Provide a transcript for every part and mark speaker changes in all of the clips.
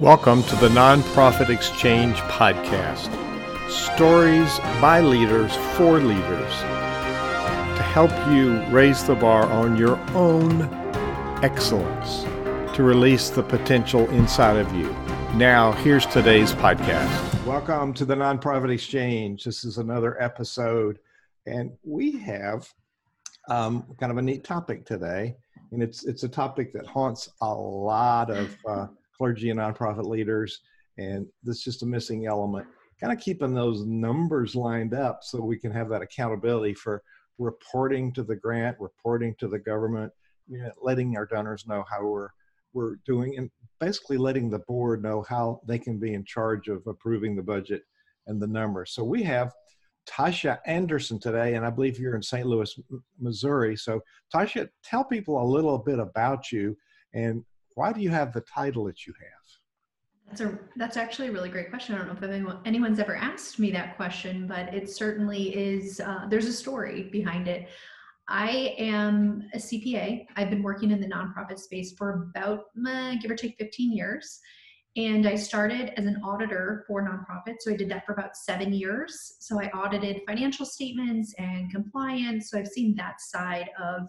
Speaker 1: Welcome to the Nonprofit Exchange Podcast. Stories by leaders for leaders to help you raise the bar on your own excellence, to release the potential inside of you. Now, here's today's podcast. Welcome to the Nonprofit Exchange. This is another episode, and we have um, kind of a neat topic today, and it's it's a topic that haunts a lot of uh, clergy and nonprofit leaders, and that's just a missing element. Kind of keeping those numbers lined up so we can have that accountability for reporting to the grant, reporting to the government, you know, letting our donors know how we're we're doing, and basically letting the board know how they can be in charge of approving the budget and the numbers. So we have Tosha Anderson today, and I believe you're in St. Louis, Missouri. So, Tosha, tell people a little bit about you and why do you have the title that you have?
Speaker 2: That's a that's actually a really great question. I don't know if anyone, anyone's ever asked me that question, but it certainly is. Uh, there's a story behind it. I am a CPA. I've been working in the nonprofit space for about uh, give or take 15 years. And I started as an auditor for nonprofits. So I did that for about seven years. So I audited financial statements and compliance. So I've seen that side of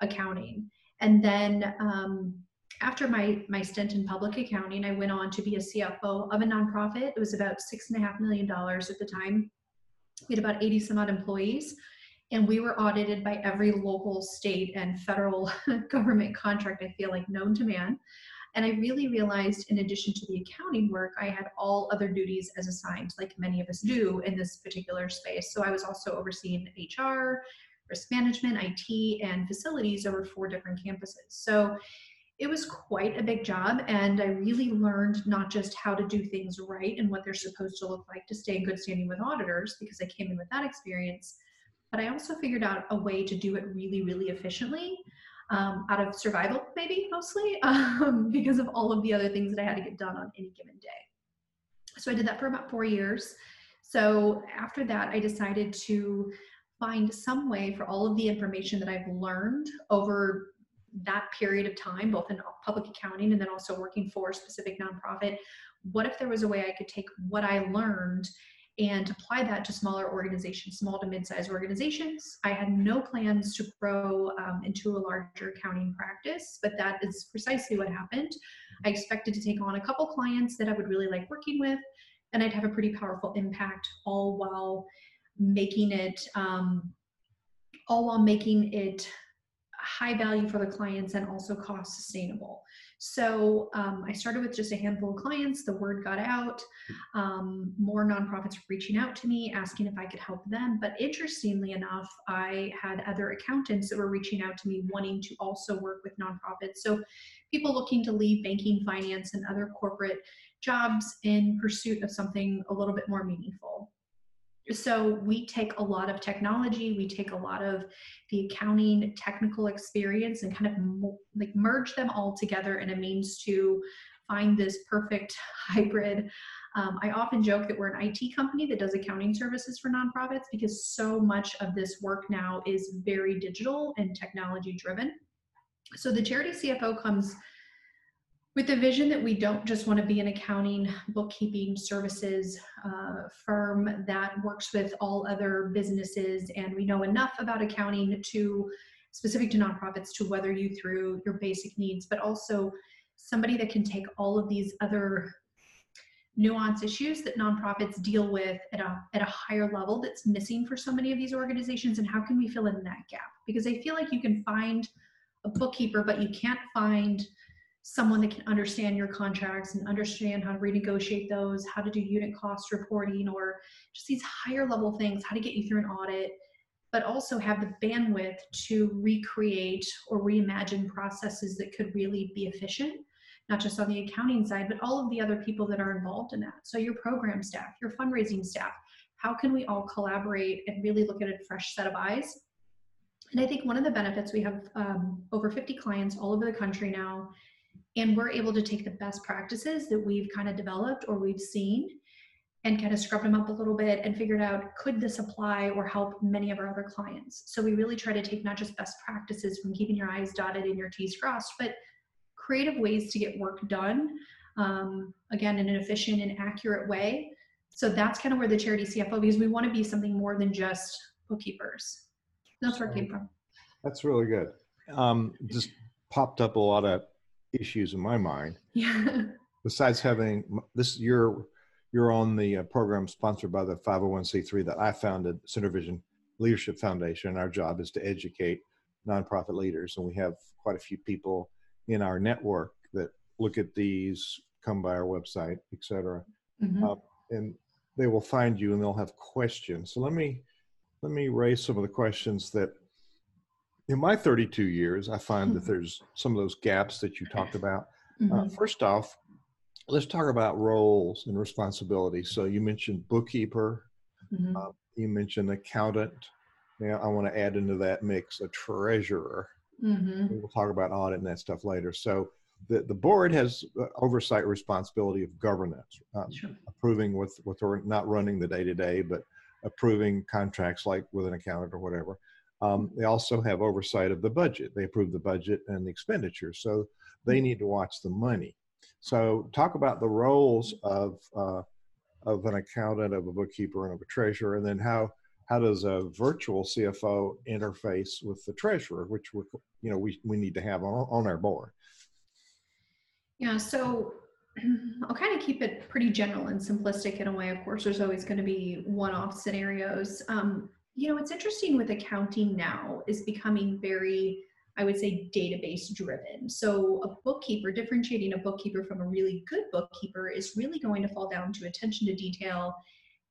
Speaker 2: accounting. And then um, after my my stint in public accounting, I went on to be a CFO of a nonprofit. It was about six and a half million dollars at the time. We had about 80 some odd employees, and we were audited by every local, state, and federal government contract I feel like known to man. And I really realized, in addition to the accounting work, I had all other duties as assigned, like many of us do in this particular space. So I was also overseeing HR, risk management, IT, and facilities over four different campuses. So it was quite a big job and i really learned not just how to do things right and what they're supposed to look like to stay in good standing with auditors because i came in with that experience but i also figured out a way to do it really really efficiently um, out of survival maybe mostly um, because of all of the other things that i had to get done on any given day. So i did that for about four years. So after that i decided to find some way for all of the information that i've learned over that period of time, both in public accounting and then also working for a specific nonprofit, what if there was a way I could take what I learned and apply that to smaller organizations, small to mid-sized organizations. I had no plans to grow um, into a larger accounting practice, but that is precisely what happened. I expected to take on a couple clients that I would really like working with, and I'd have a pretty powerful impact, all while making it, um, all while making it high value for the clients and also cost sustainable. So um, I started with just a handful of clients. The word got out. Um, more nonprofits were reaching out to me, asking if I could help them. But interestingly enough, I had other accountants that were reaching out to me, wanting to also work with nonprofits. So people looking to leave banking, finance, and other corporate jobs in pursuit of something a little bit more meaningful so we take a lot of technology we take a lot of the accounting technical experience and kind of like merge them all together in a means to find this perfect hybrid. Um, i often joke that we're an it company that does accounting services for nonprofits because so much of this work now is very digital and technology driven. So the charity cfo comes with the vision that we don't just want to be an accounting, bookkeeping services uh, firm that works with all other businesses, and we know enough about accounting to specific to nonprofits to weather you through your basic needs, but also somebody that can take all of these other nuance issues that nonprofits deal with at a, at a higher level that's missing for so many of these organizations and how can we fill in that gap? Because i feel like you can find a bookkeeper but you can't find someone that can understand your contracts and understand how to renegotiate those, how to do unit cost reporting, or just these higher level things, how to get you through an audit, but also have the bandwidth to recreate or reimagine processes that could really be efficient, not just on the accounting side, but all of the other people that are involved in that. So, your program staff, your fundraising staff, how can we all collaborate and really look at a fresh set of eyes? And I think one of the benefits we have um, over 50 clients all over the country now and we're able to take the best practices that we've kind of developed or we've seen and kind of scrub them up a little bit and figured out could this apply or help many of our other clients so we really try to take not just best practices from keeping your i's dotted and your t's crossed but creative ways to get work done um, again, in an efficient and accurate way. So that's kind of where the charity CFO, because we want to be something more than just bookkeepers. That's where it came from.
Speaker 1: That's really good. Um, just popped up a lot of issues in my mind.
Speaker 2: Yeah.
Speaker 1: Besides having this, you're you're on the uh, program sponsored by the 501c3 that I founded, SynerVision Leadership Foundation. Our job is to educate nonprofit leaders, and we have quite a few people in our network that look at these, come by our website, etc.
Speaker 2: Mhm.
Speaker 1: Uh, and they will find you and they'll have questions. So let me let me raise some of the questions that in my 32 years I find that there's some of those gaps that you talked about. Uh,
Speaker 2: Mhm.
Speaker 1: first off, let's talk about roles and responsibilities. So you mentioned bookkeeper,
Speaker 2: Mhm.
Speaker 1: uh, you mentioned accountant. Now I want to add into that mix a treasurer.
Speaker 2: Mhm.
Speaker 1: We'll talk about audit and that stuff later. So the, the board has uh, oversight responsibility of governance, um,
Speaker 2: Sure.
Speaker 1: approving with, or not running the day to day, but approving contracts like with an accountant or whatever. Um, they also have oversight of the budget. They approve the budget and the expenditures. So they need to watch the money. So talk about the roles of, uh, of an accountant, of a bookkeeper, and of a treasurer, and then how how does a virtual CFO interface with the treasurer, which we you know we, we need to have on, on our board.
Speaker 2: Yeah, so I'll kind of keep it pretty general and simplistic in a way. Of course, there's always going to be one off scenarios. Um, you know, what's interesting with accounting now is becoming very, I would say, database driven. So, a bookkeeper, differentiating a bookkeeper from a really good bookkeeper, is really going to fall down to attention to detail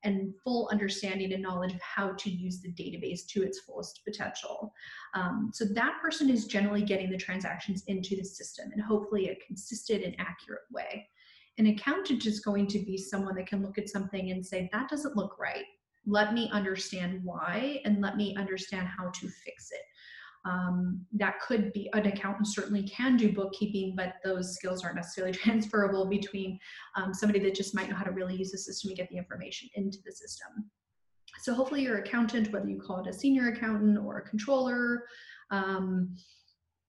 Speaker 2: and full understanding and knowledge of how to use the database to its fullest potential. Um, so that person is generally getting the transactions into the system and hopefully a consistent and accurate way. An accountant is going to be someone that can look at something and say, that doesn't look right. Let me understand why and let me understand how to fix it. Um, that could be an accountant certainly can do bookkeeping, but those skills aren't necessarily transferable between um, somebody that just might know how to really use the system and get the information into the system. So hopefully your accountant, whether you call it a senior accountant or a controller, um,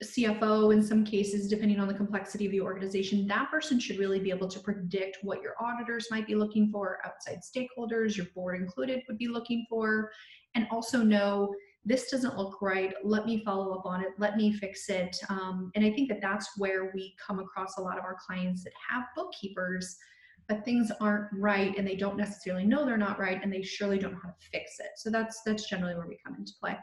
Speaker 2: CFO in some cases, depending on the complexity of the organization, that person should really be able to predict what your auditors might be looking for, outside stakeholders, your board included, would be looking for, and also know this doesn't look right. Let me follow up on it. Let me fix it. Um, and I think that that's where we come across a lot of our clients that have bookkeepers, but things aren't right and they don't necessarily know they're not right and they surely don't know how to fix it. So that's that's generally where we come into play.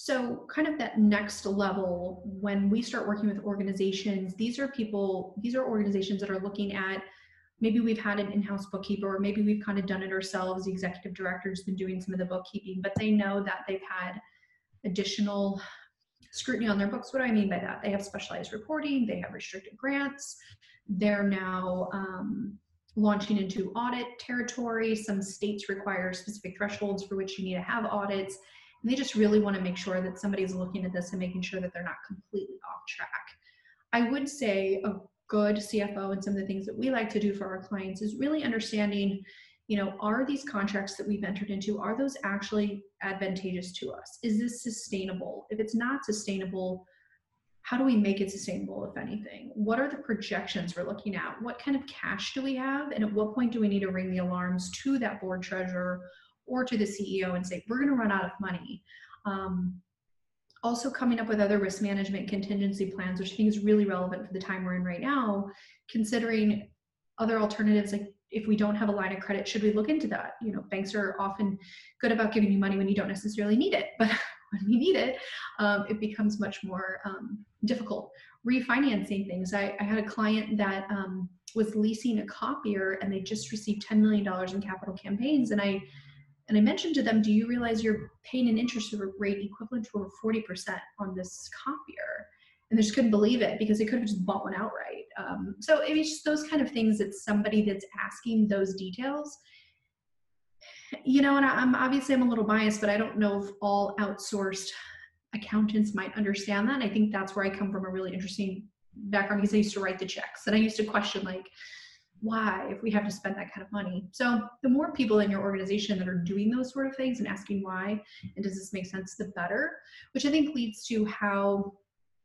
Speaker 2: So, kind of that next level, when we start working with organizations, these are people, these are organizations that are looking at maybe we've had an in house bookkeeper, or maybe we've kind of done it ourselves. The executive director's been doing some of the bookkeeping, but they know that they've had additional scrutiny on their books. What do I mean by that? They have specialized reporting, they have restricted grants, they're now um, launching into audit territory. Some states require specific thresholds for which you need to have audits. And they just really want to make sure that somebody's looking at this and making sure that they're not completely off track. I would say a good CFO and some of the things that we like to do for our clients is really understanding, you know, are these contracts that we've entered into, are those actually advantageous to us? Is this sustainable? If it's not sustainable, how do we make it sustainable, if anything? What are the projections we're looking at? What kind of cash do we have? And at what point do we need to ring the alarms to that board treasurer or to the CEO and say, we're going to run out of money? Um, also coming up with other risk management contingency plans, which I think is really relevant for the time we're in right now, considering other alternatives like if we don't have a line of credit, should we look into that? You know, banks are often good about giving you money when you don't necessarily need it, but when we need it, um, it becomes much more um, difficult. Refinancing things. I, I, had a client that um, was leasing a copier and they just received $10 million in capital campaigns. And I and I mentioned to them, do you realize you're paying an interest rate equivalent to over 40% on this copier? And they just couldn't believe it because they could have just bought one outright. Um, so it's just those kind of things that somebody that's asking those details, you know, and I'm obviously I'm a little biased, but I don't know if all outsourced accountants might understand that. And I think that's where I come from a really interesting background because I used to write the checks and I used to question like, why if we have to spend that kind of money so the more people in your organization that are doing those sort of things and asking why and does this make sense the better which i think leads to how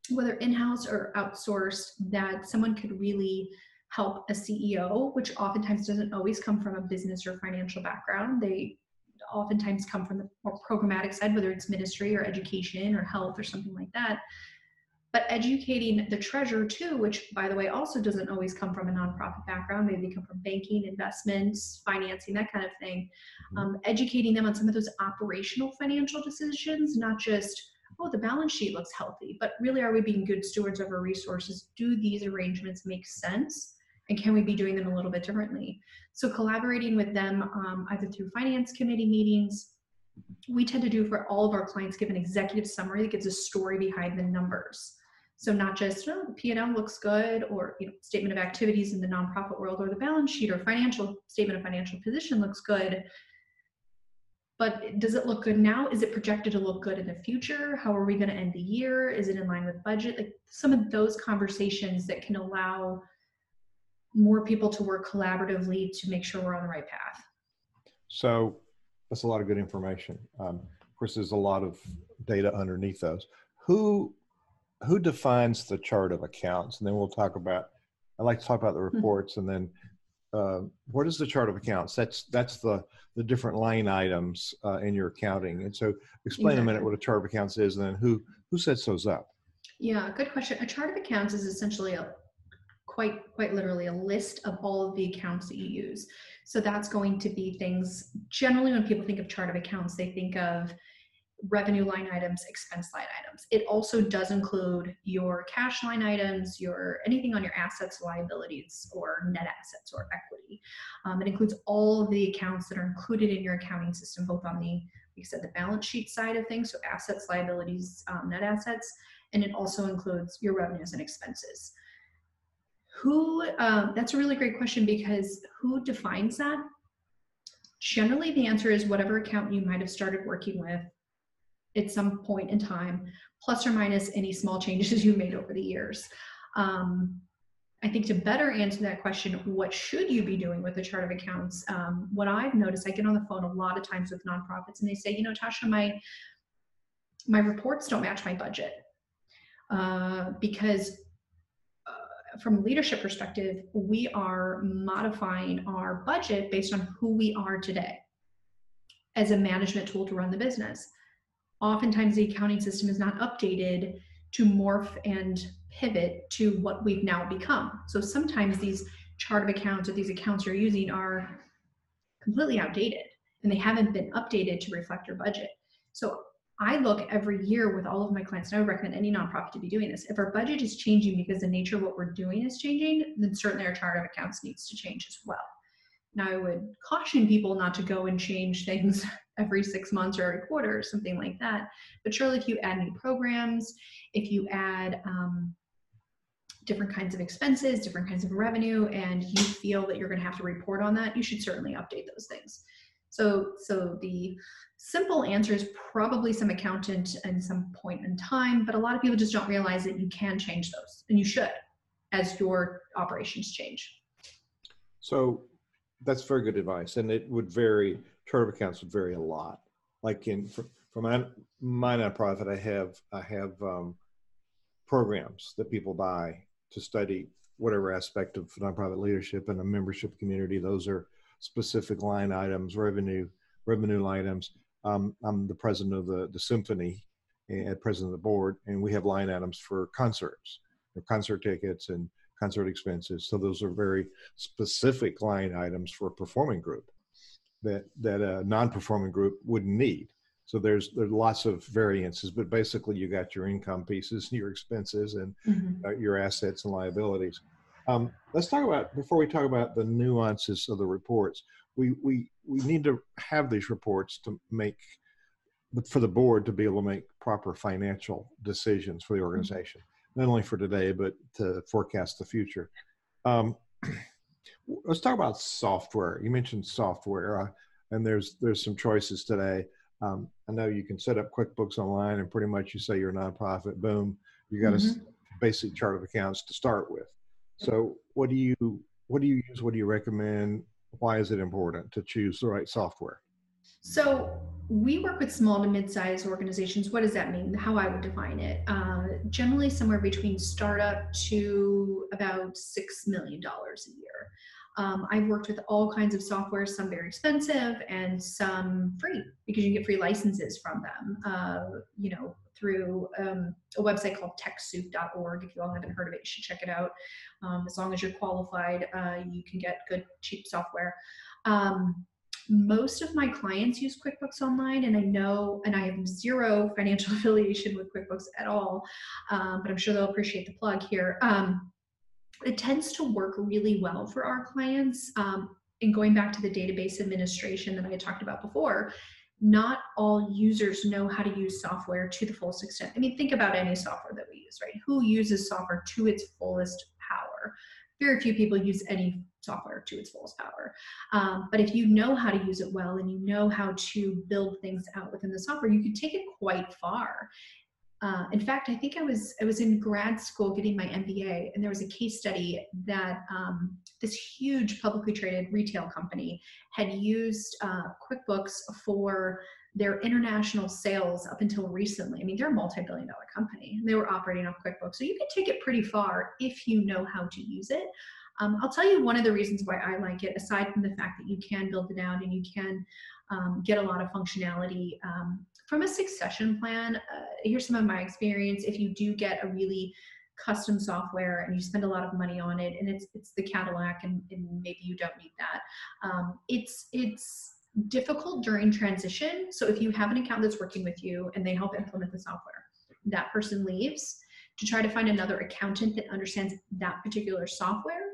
Speaker 2: whether in-house or outsourced that someone could really help a CEO, which oftentimes doesn't always come from a business or financial background. They oftentimes come from the more programmatic side, whether it's ministry or education or health or something like that. But educating the treasurer too, which by the way also doesn't always come from a nonprofit background, maybe they come from banking, investments, financing, that kind of thing. Mm-hmm. Um, educating them on some of those operational financial decisions, not just oh, the balance sheet looks healthy, but really are we being good stewards of our resources? Do these arrangements make sense? And can we be doing them a little bit differently? So, collaborating with them um, either through finance committee meetings, we tend to do for all of our clients give an executive summary that gives a story behind the numbers. So not just oh, P&L looks good or you know, statement of activities in the nonprofit world or the balance sheet or financial statement of financial position looks good, but does it look good now? Is it projected to look good in the future? How are we going to end the year? Is it in line with budget? Like some of those conversations that can allow more people to work collaboratively to make sure we're on the right path.
Speaker 1: So that's a lot of good information. Um, of course, there's a lot of data underneath those. Who who defines the chart of accounts? And then we'll talk about. I like to talk about the hmm. reports, and then uh, what is the chart of accounts? That's that's the the different line items uh, in your accounting. And so, explain exactly. a minute what a chart of accounts is, and then who who sets those up.
Speaker 2: Yeah, good question. A chart of accounts is essentially a quite quite literally a list of all of the accounts that you use. So that's going to be things. Generally, when people think of chart of accounts, they think of revenue line items, expense line items. It also does include your cash line items, your anything on your assets, liabilities, or net assets or equity. Um, it includes all of the accounts that are included in your accounting system, both on the, like I said, the balance sheet side of things, so assets, liabilities, um, net assets, and it also includes your revenues and expenses. Who? Um, that's a really great question because who defines that? Generally, the answer is whatever account you might have started working with at some point in time, plus or minus any small changes you made over the years. Um, I think to better answer that question, what should you be doing with the chart of accounts? Um, what I've noticed, I get on the phone a lot of times with nonprofits, and they say, you know, Tosha, my my reports don't match my budget uh, because uh, from a leadership perspective, we are modifying our budget based on who we are today as a management tool to run the business oftentimes the accounting system is not updated to morph and pivot to what we've now become. So sometimes these chart of accounts or these accounts you're using are completely outdated and they haven't been updated to reflect your budget. So I look every year with all of my clients, and I would recommend any nonprofit to be doing this. If our budget is changing because the nature of what we're doing is changing, then certainly our chart of accounts needs to change as well. Now, I would caution people not to go and change things every six months or every quarter or something like that. But surely, if you add new programs, if you add um, different kinds of expenses, different kinds of revenue, and you feel that you're going to have to report on that, you should certainly update those things. So, so the simple answer is probably some accountant and some point in time, but a lot of people just don't realize that you can change those, and you should as your operations change.
Speaker 1: So that's very good advice, and it would vary. Of accounts would vary a lot. Like in for, my my nonprofit, I have I have um, programs that people buy to study whatever aspect of nonprofit leadership and a membership community. Those are specific line items, revenue revenue line items. Um, I'm the president of the the symphony and president of the board, and we have line items for concerts, concert tickets, and concert expenses. So those are very specific line items for a performing group that that a non-performing group wouldn't need. So there's there's lots of variances, but basically you got your income pieces, your expenses, and mm-hmm. uh, your assets and liabilities. Um, let's talk about before we talk about the nuances of the reports. We we we need to have these reports to make for the board to be able to make proper financial decisions for the mm-hmm. organization. Mm-hmm not only for today but to forecast the future. Um, let's talk about software. You mentioned software, uh, and there's there's some choices today. Um, I know you can set up QuickBooks online, and pretty much you say you're a nonprofit. Boom, you got mm-hmm. a basic chart of accounts to start with. So, what do you what do you use? What do you recommend? Why is it important to choose the right software?
Speaker 2: So we work with small to mid-sized organizations. What does that mean? How I would define it? Uh, generally, somewhere between startup to about six million dollars a year. Um, I've worked with all kinds of software, some very expensive and some free because you get free licenses from them. Uh, you know, through um, a website called TechSoup.org. If you all haven't heard of it, you should check it out. Um, as long as you're qualified, uh, you can get good, cheap software. Um, most of my clients use QuickBooks Online, and I know, and I have zero financial affiliation with QuickBooks at all, um, but I'm sure they'll appreciate the plug here. Um, it tends to work really well for our clients. Um, and going back to the database administration that I talked about before, not all users know how to use software to the fullest extent. I mean, think about any software that we use, right? Who uses software to its fullest power? Very few people use any software to its fullest power. Um, but if you know how to use it well and you know how to build things out within the software, you can take it quite far. Uh, in fact, I think I was I was in grad school getting my MBA, and there was a case study that um, this huge publicly traded retail company had used uh, QuickBooks for their international sales up until recently. I mean, they're a multi-billion dollar company. They were operating off QuickBooks, so you can take it pretty far if you know how to use it. Um, I'll tell you one of the reasons why I like it, aside from the fact that you can build it out and you can um, get a lot of functionality. Um, from a succession plan, uh, here's some of my experience. If you do get a really custom software and you spend a lot of money on it and it's it's the Cadillac and, and maybe you don't need that. Um, it's it's difficult during transition. So if you have an account that's working with you and they help implement the software, that person leaves to try to find another accountant that understands that particular software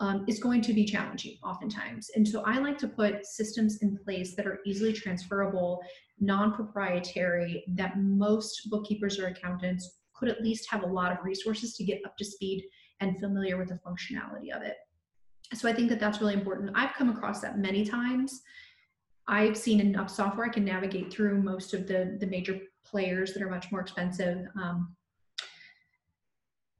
Speaker 2: um, is going to be challenging oftentimes. And so I like to put systems in place that are easily transferable, non proprietary, that most bookkeepers or accountants could at least have a lot of resources to get up to speed and familiar with the functionality of it. So I think that that's really important. I've come across that many times. I've seen enough software I can navigate through most of the, the major players that are much more expensive. Um,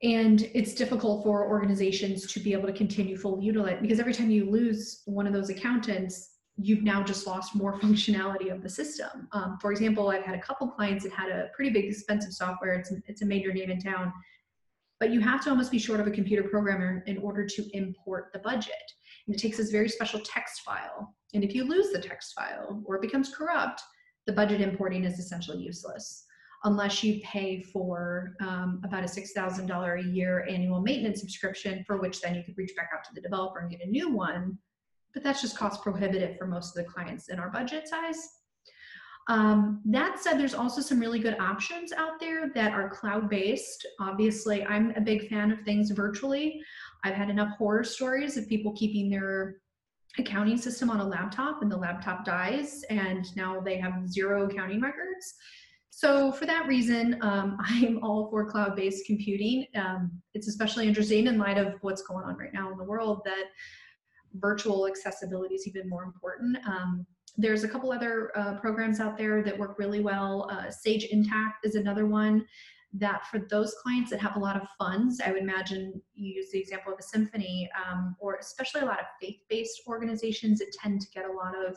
Speaker 2: and it's difficult for organizations to be able to continue full utilize because every time you lose one of those accountants you've now just lost more functionality of the system um, for example i've had a couple clients that had a pretty big expensive software it's, it's a major name in town but you have to almost be short of a computer programmer in order to import the budget and it takes this very special text file and if you lose the text file or it becomes corrupt the budget importing is essentially useless unless you pay for um, about a $6,000 a year annual maintenance subscription, for which then you could reach back out to the developer and get a new one. But that's just cost prohibitive for most of the clients in our budget size. Um, that said, there's also some really good options out there that are cloud based. Obviously, I'm a big fan of things virtually. I've had enough horror stories of people keeping their accounting system on a laptop and the laptop dies and now they have zero accounting records so for that reason, um, I'm all for cloud-based computing. Um, it's especially interesting in light of what's going on right now in the world that virtual accessibility is even more important. Um, there's a couple other uh, programs out there that work really well. Uh, Sage Intacct is another one that for those clients that have a lot of funds, I would imagine you use the example of a symphony, um, or especially a lot of faith-based organizations that tend to get a lot of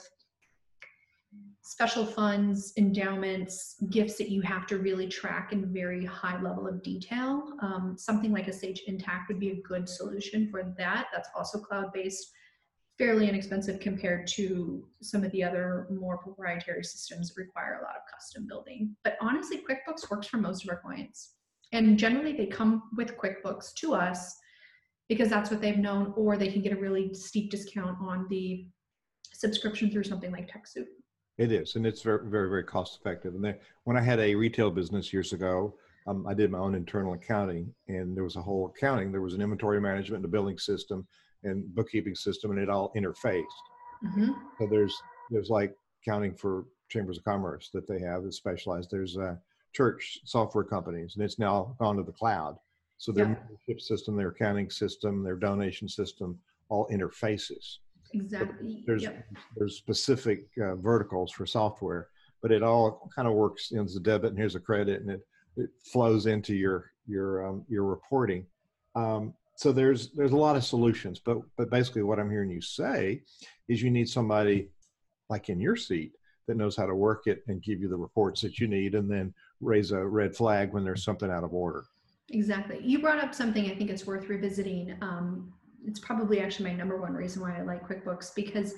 Speaker 2: special funds, endowments, gifts that you have to really track in very high level of detail. Um, something like a Sage Intacct would be a good solution for that. That's also cloud-based, fairly inexpensive compared to some of the other more proprietary systems that require a lot of custom building. But honestly, QuickBooks works for most of our clients. And generally they come with QuickBooks to us because that's what they've known, or they can get a really steep discount on the subscription through something like TechSoup.
Speaker 1: It is, and it's very, very, very cost effective. And then when I had a retail business years ago, um, I did my own internal accounting, and there was a whole accounting. There was an inventory management, and a billing system, and bookkeeping system, and it all interfaced. Mm-hmm. So there's there's like accounting for chambers of commerce that they have that specialized. There's uh, church software companies, and it's now gone to the cloud. So their yeah. membership system, their accounting system, their donation system, all interfaces.
Speaker 2: Exactly.
Speaker 1: There's yep. there's specific uh, verticals for software, but it all kind of works. There's a debit and here's a credit, and it it flows into your your um, your reporting. Um, so there's there's a lot of solutions, but but basically what I'm hearing you say is you need somebody like in your seat that knows how to work it and give you the reports that you need and then raise a red flag when there's something out of order.
Speaker 2: Exactly. You brought up something I think it's worth revisiting. Um, it's probably actually my number one reason why I like QuickBooks because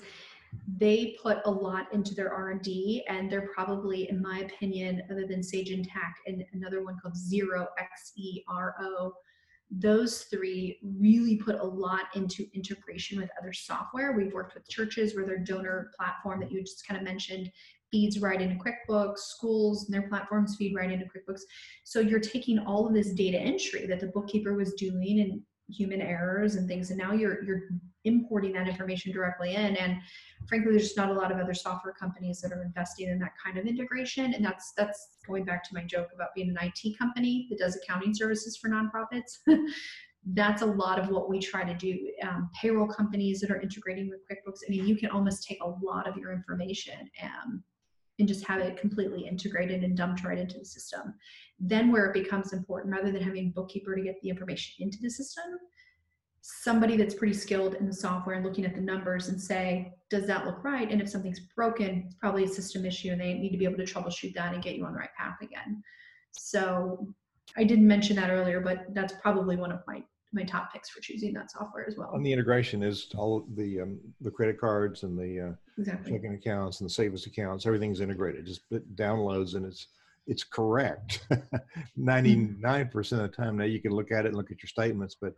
Speaker 2: they put a lot into their r&d and they're probably in my opinion other than sage intacct and another one called Xero x-e-r-o those three really put a lot into integration with other software. We've worked with churches where their donor platform that you just kind of mentioned feeds right into quickbooks schools and their platforms feed right into quickbooks. So you're taking all of this data entry that the bookkeeper was doing and human errors and things and now you're you're importing that information directly in and frankly there's just not a lot of other software companies that are investing in that kind of integration and that's that's going back to my joke about being an IT company that does accounting services for nonprofits. That's a lot of what we try to do. Um, payroll companies that are integrating with quickbooks i mean you can almost take a lot of your information um, and just have it completely integrated and dumped right into the system. Then, where it becomes important, rather than having bookkeeper to get the information into the system, somebody that's pretty skilled in the software and looking at the numbers and say, does that look right? And if something's broken, it's probably a system issue and they need to be able to troubleshoot that and get you on the right path again. So I didn't mention that earlier, but that's probably one of my my top picks for choosing that software as well.
Speaker 1: And the integration is all the um, the credit cards and the uh, exactly. checking accounts and the savings accounts. Everything's integrated. Just it downloads and it's it's correct. Ninety nine percent of the time now you can look at it and look at your statements, but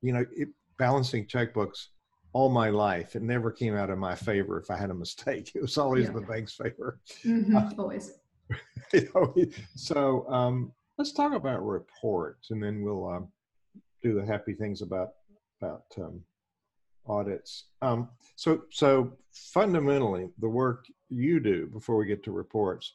Speaker 1: you know it, balancing checkbooks all my life it never came out in my favor if I had a mistake. It was always yeah. the bank's favor.
Speaker 2: Mm-hmm, uh, always.
Speaker 1: You know, so um, let's talk about reports, and then we'll. Um, do the happy things about about um, audits. Um, so so fundamentally, the work you do before we get to reports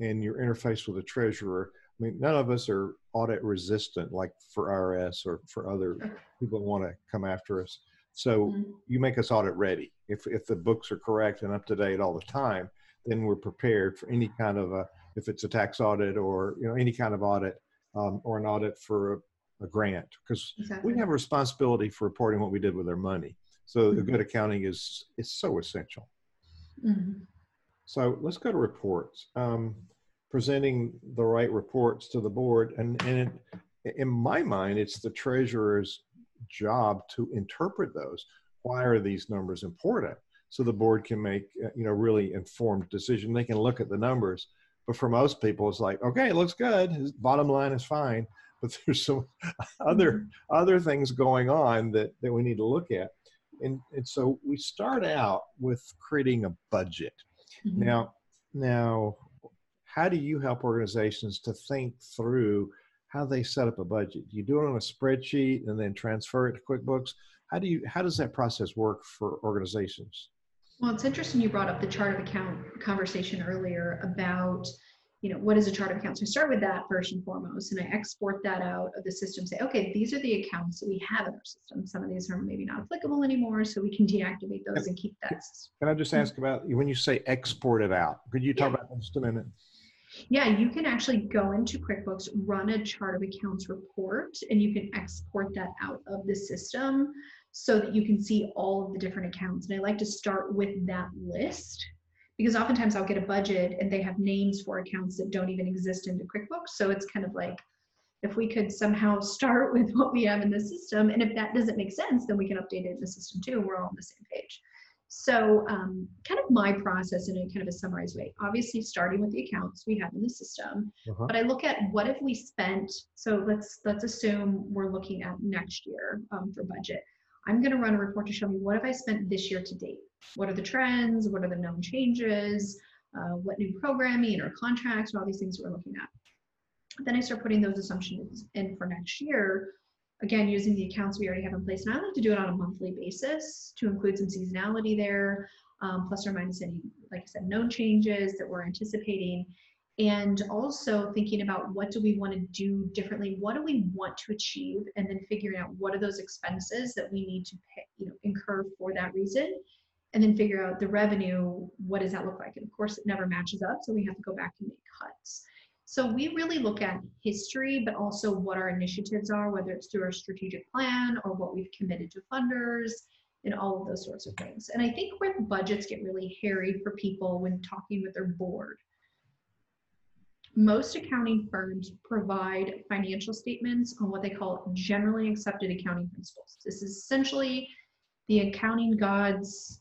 Speaker 1: and your interface with the treasurer. I mean, none of us are audit resistant like for IRS or for other people that want to come after us. So mm-hmm. you make us audit ready. If if the books are correct and up to date all the time, then we're prepared for any kind of a if it's a tax audit or you know any kind of audit um, or an audit for a grant because exactly. we have a responsibility for reporting what we did with our money. So mm-hmm. the good accounting is is so essential. Mm-hmm. So let's go to reports. Um, presenting the right reports to the board, and and it, in my mind, it's the treasurer's job to interpret those. Why are these numbers important? So the board can make uh, you know really informed decision. They can look at the numbers, but for most people, it's like okay, it looks good. His bottom line is fine but there's some other mm-hmm. other things going on that that we need to look at. And and so we start out with creating a budget. Mm-hmm. now now how do you help organizations to think through how they set up a budget? Do you do it on a spreadsheet and then transfer it to quickbooks. How do you how does that process work for organizations?
Speaker 2: Well it's interesting you brought up the chart of account conversation earlier about you know, what is a chart of accounts? So I start with that first and foremost, and I export that out of the system. Say, okay, these are the accounts that we have in our system. Some of these are maybe not applicable anymore, so we can deactivate those and keep that.
Speaker 1: Can I just ask about when you say export it out? Could you talk yeah. about that just a minute?
Speaker 2: Yeah, you can actually go into QuickBooks, run a chart of accounts report, and you can export that out of the system so that you can see all of the different accounts. And I like to start with that list because oftentimes I'll get a budget and they have names for accounts that don't even exist in the QuickBooks. So it's kind of like if we could somehow start with what we have in the system, and if that doesn't make sense, then we can update it in the system too. and We're all on the same page. So, um, kind of my process in a kind of a summarized way. Obviously, starting with the accounts we have in the system, uh-huh. but I look at what have we spent. So let's let's assume we're looking at next year um, for budget. I'm going to run a report to show me what have I spent this year to date. What are the trends? What are the known changes? Uh, what new programming or contracts, all these things we're looking at. Then I start putting those assumptions in for next year, again, using the accounts we already have in place. And I like to do it on a monthly basis to include some seasonality there, um, plus or minus any, like I said, known changes that we're anticipating. And also thinking about what do we want to do differently? What do we want to achieve? And then figuring out what are those expenses that we need to pay, you know, incur for that reason and then figure out the revenue what does that look like and of course it never matches up so we have to go back and make cuts so we really look at history but also what our initiatives are whether it's through our strategic plan or what we've committed to funders and all of those sorts of things. And I think where the budgets get really hairy for people when talking with their board most accounting firms provide financial statements on what they call generally accepted accounting principles. This is essentially the accounting gods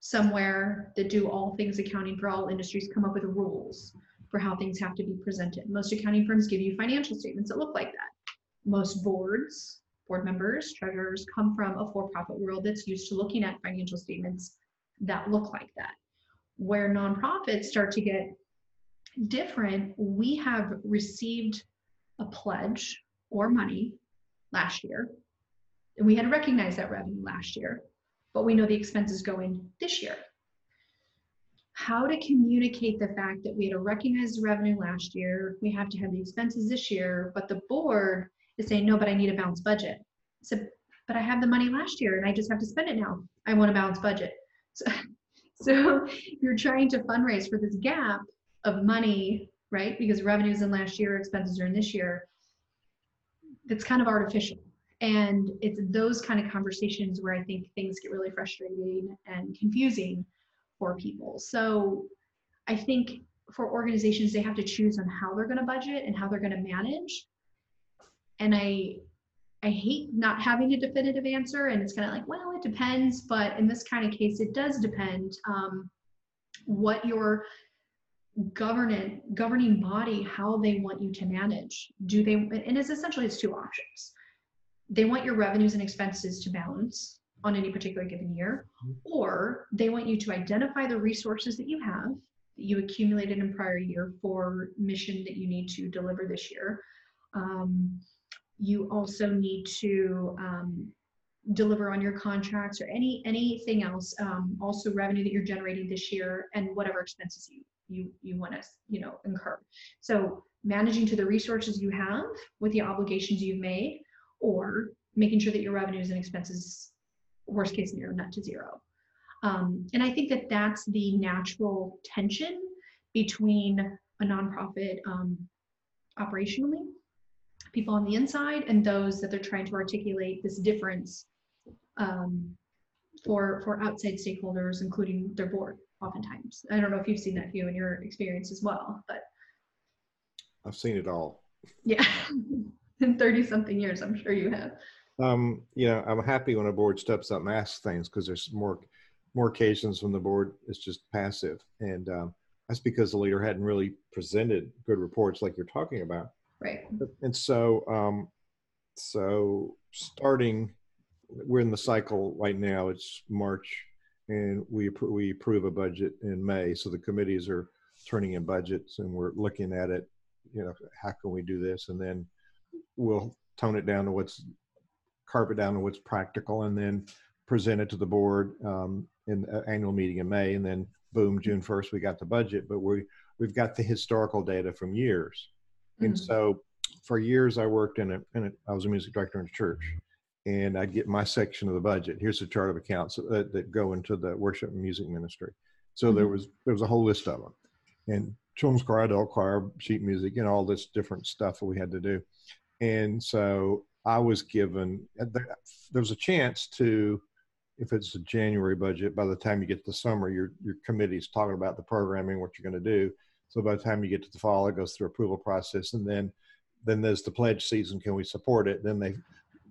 Speaker 2: somewhere that do all things accounting for all industries come up with rules for how things have to be presented. Most accounting firms give you financial statements that look like that. Most boards, board members, treasurers come from a for profit world that's used to looking at financial statements that look like that. Where nonprofits start to get different, we have received a pledge or money last year, and we had to recognize that revenue last year, but we know the expenses going this year. How to communicate the fact that we had to recognize the revenue last year, we have to have the expenses this year, but the board is saying, no, but I need a balanced budget. So, but I have the money last year and I just have to spend it now. I want a balanced budget. So, so you're trying to fundraise for this gap of money, right? Because revenues in last year, expenses are in this year. It's kind of artificial. And it's those kind of conversations where I think things get really frustrating and confusing for people. So I think for organizations, they have to choose on how they're going to budget and how they're going to manage. And I I hate not having a definitive answer, and it's kind of like, well, it depends. But in this kind of case, it does depend um, what your governance governing body how they want you to manage do they and it's essentially it's two options they want your revenues and expenses to balance on any particular given year mm-hmm. or they want you to identify the resources that you have that you accumulated in prior year for mission that you need to deliver this year um, you also need to um, deliver on your contracts or any anything else um, also revenue that you're generating this year and whatever expenses you you you want to you know incur so managing to the resources you have with the obligations you've made or making sure that your revenues and expenses worst case scenario net to zero um, and i think that that's the natural tension between a nonprofit um, operationally people on the inside and those that they're trying to articulate this difference um, for for outside stakeholders including their board oftentimes. I don't know if you've seen that view in your experience as well, but
Speaker 1: I've seen it all.
Speaker 2: Yeah, in 30 something years, I'm sure you have.
Speaker 1: Um, you know, I'm happy when a board steps up and asks things because there's more more occasions when the board is just passive, and um, that's because the leader hadn't really presented good reports like you're talking about.
Speaker 2: Right.
Speaker 1: And so, um, so starting, we're in the cycle right now. It's March and we we approve a budget in May. So the committees are turning in budgets, and we're looking at it. You know, how can we do this? And then we'll tone it down to what's carve it down to what's practical, and then present it to the board um, in the annual meeting in May. And then boom, June first, we got the budget. But we we've got the historical data from years, mm-hmm. and so for years I worked in a, in a I was a music director in a church and I'd get my section of the budget. Here's the chart of accounts that, that go into the worship and music ministry. So mm-hmm. there was there was a whole list of them, and children's choir, adult choir, sheet music, know, all this different stuff that we had to do. And so I was given there was a chance to, if it's a January budget, by the time you get to summer, your your committee's talking about the programming, what you're going to do. So by the time you get to the fall, it goes through approval process, and then then there's the pledge season. Can we support it? Then they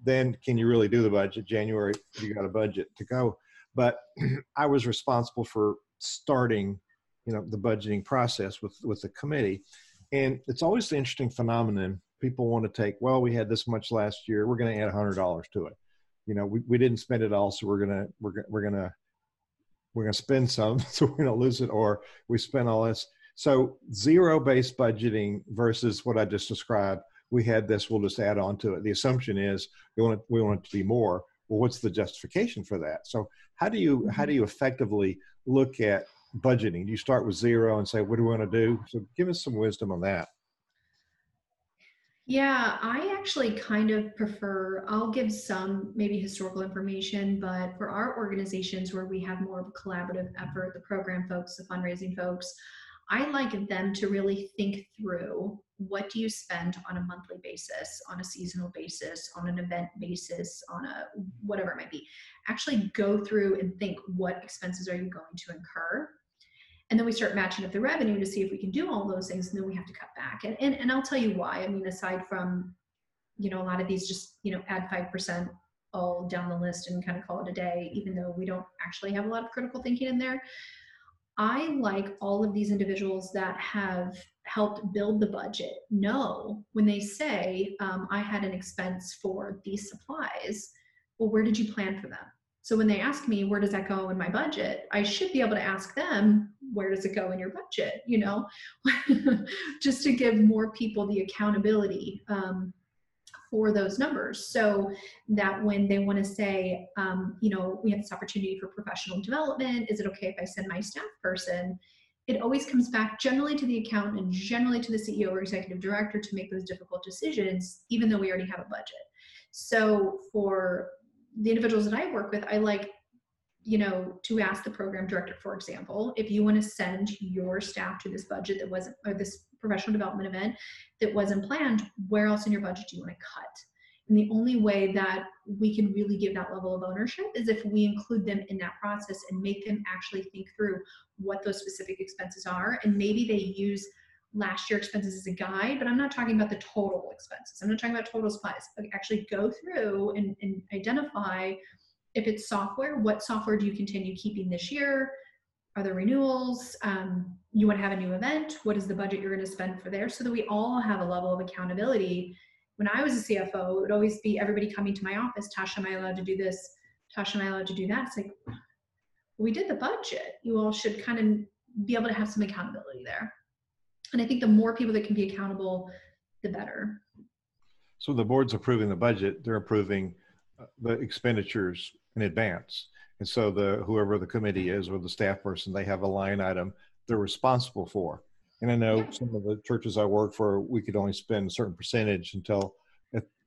Speaker 1: then can you really do the budget? January, you got a budget to go. But I was responsible for starting, you know, the budgeting process with with the committee, and it's always the interesting phenomenon. People want to take, well, we had this much last year, we're going to add hundred dollars to it. You know, we, we didn't spend it all, so we're gonna we're we're gonna we're gonna spend some, so we're gonna lose it, or we spend all this. So zero based budgeting versus what I just described we had this, we'll just add on to it. The assumption is we want it, we want it to be more. Well, what's the justification for that? So how do you how do mm-hmm. you effectively look at budgeting? Do you start with zero and say, what do we want to do? So give us some wisdom on that.
Speaker 2: Yeah, I actually kind of prefer, I'll give some maybe historical information, but for our organizations where we have more of a collaborative effort, the program folks, the fundraising folks, I like them to really think through what do you spend on a monthly basis, on a seasonal basis, on an event basis, on a whatever it might be. Actually go through and think what expenses are you going to incur and then we start matching up the revenue to see if we can do all those things and then we have to cut back. And, and, and i'll tell you why. I mean aside from you know a lot of these just you know add 5% all down the list and kind of call it a day even though we don't actually have a lot of critical thinking in there i like all of these individuals that have helped build the budget know when they say um, i had an expense for these supplies well where did you plan for them? So when they ask me, where does that go in my budget? I should be able to ask them, where does it go in your budget? You know, just to give more people the accountability um, for those numbers. So that when they want to say, um, you know, we have this opportunity for professional development, is it okay if I send my staff person? It always comes back generally to the accountant and generally to the CEO or executive director to make those difficult decisions, even though we already have a budget. So for the individuals that I work with, I like, you know, to ask the program director, for example, if you want to send your staff to this budget that wasn't, or this professional development event that wasn't planned, where else in your budget do you want to cut? And the only way that we can really give that level of ownership is if we include them in that process and make them actually think through what those specific expenses are. And maybe they use last year expenses as a guide, but I'm not talking about the total expenses. I'm not talking about total supplies. actually go through and, and identify if it's software, what software do you continue keeping this year? Are there renewals? Um, you want to have a new event? What is the budget you're going to spend for there? So that we all have a level of accountability. When I was a CFO, it would always be everybody coming to my office. Tosha, am I allowed to do this? Tosha, am I allowed to do that? It's like, we did the budget. You all should kind of be able to have some accountability there. And I think the more people that can be accountable, the better.
Speaker 1: So the board's approving the budget, they're approving uh, the expenditures in advance. And so the whoever the committee is or the staff person, they have a line item they're responsible for. And I know some of the churches I work for, we could only spend a certain percentage until